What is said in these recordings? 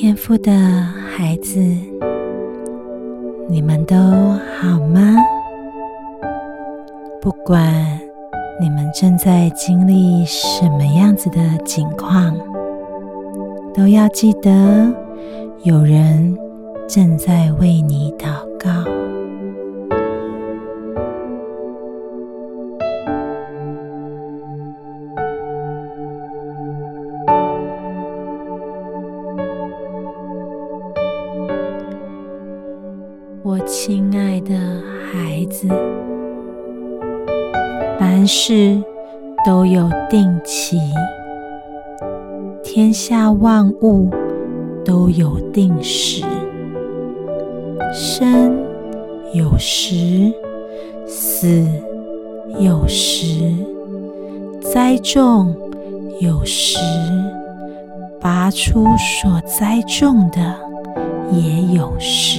天赋的孩子，你们都好吗？不管你们正在经历什么样子的境况，都要记得有人正在为你祷告。子，凡事都有定期，天下万物都有定时。生有时，死有时，栽种有时，拔出所栽种的也有时。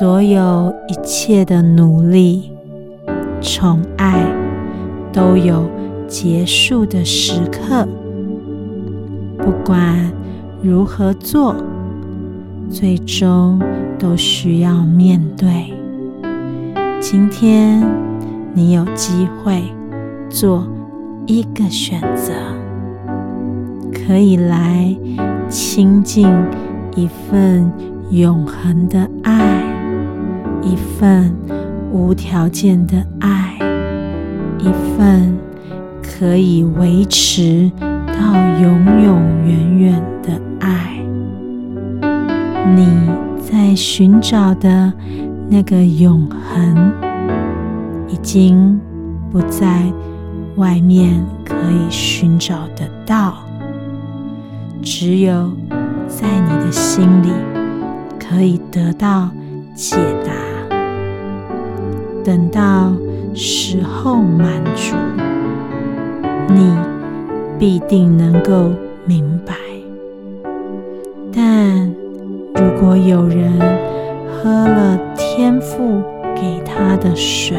所有一切的努力、宠爱，都有结束的时刻。不管如何做，最终都需要面对。今天，你有机会做一个选择，可以来亲近一份永恒的。一份无条件的爱，一份可以维持到永永远远的爱。你在寻找的那个永恒，已经不在外面可以寻找得到，只有在你的心里可以得到解答。等到时候满足，你必定能够明白。但如果有人喝了天父给他的水，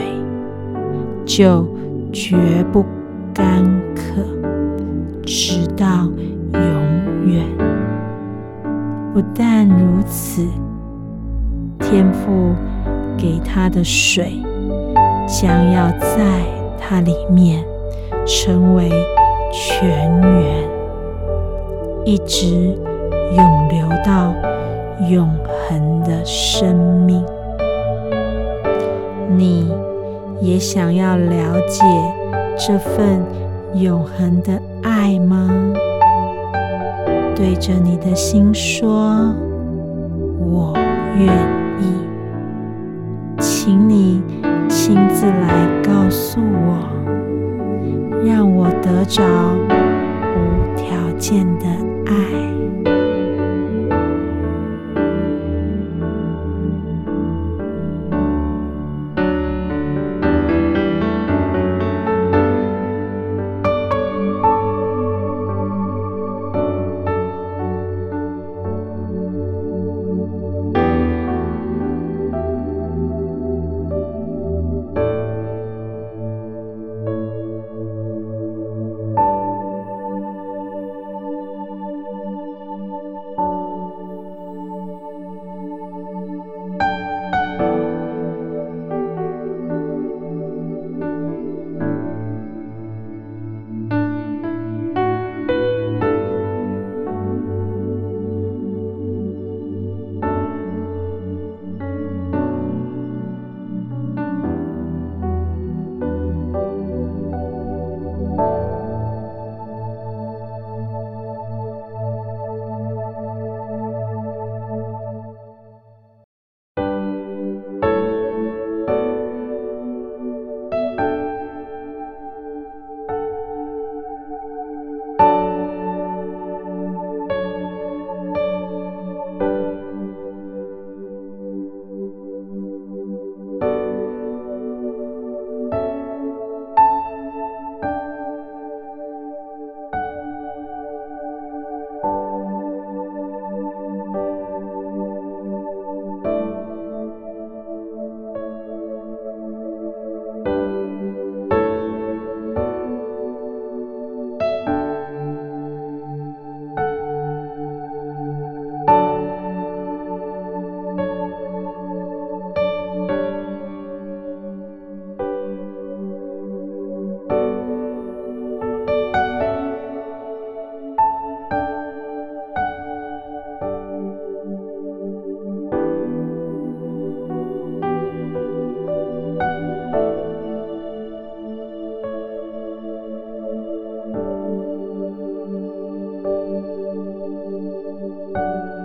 就绝不干渴，直到永远。不但如此，天父给他的水。将要在它里面成为泉源，一直永流到永恒的生命。你也想要了解这份永恒的爱吗？对着你的心说：“我愿亲自来告诉我，让我得着无条件的 Música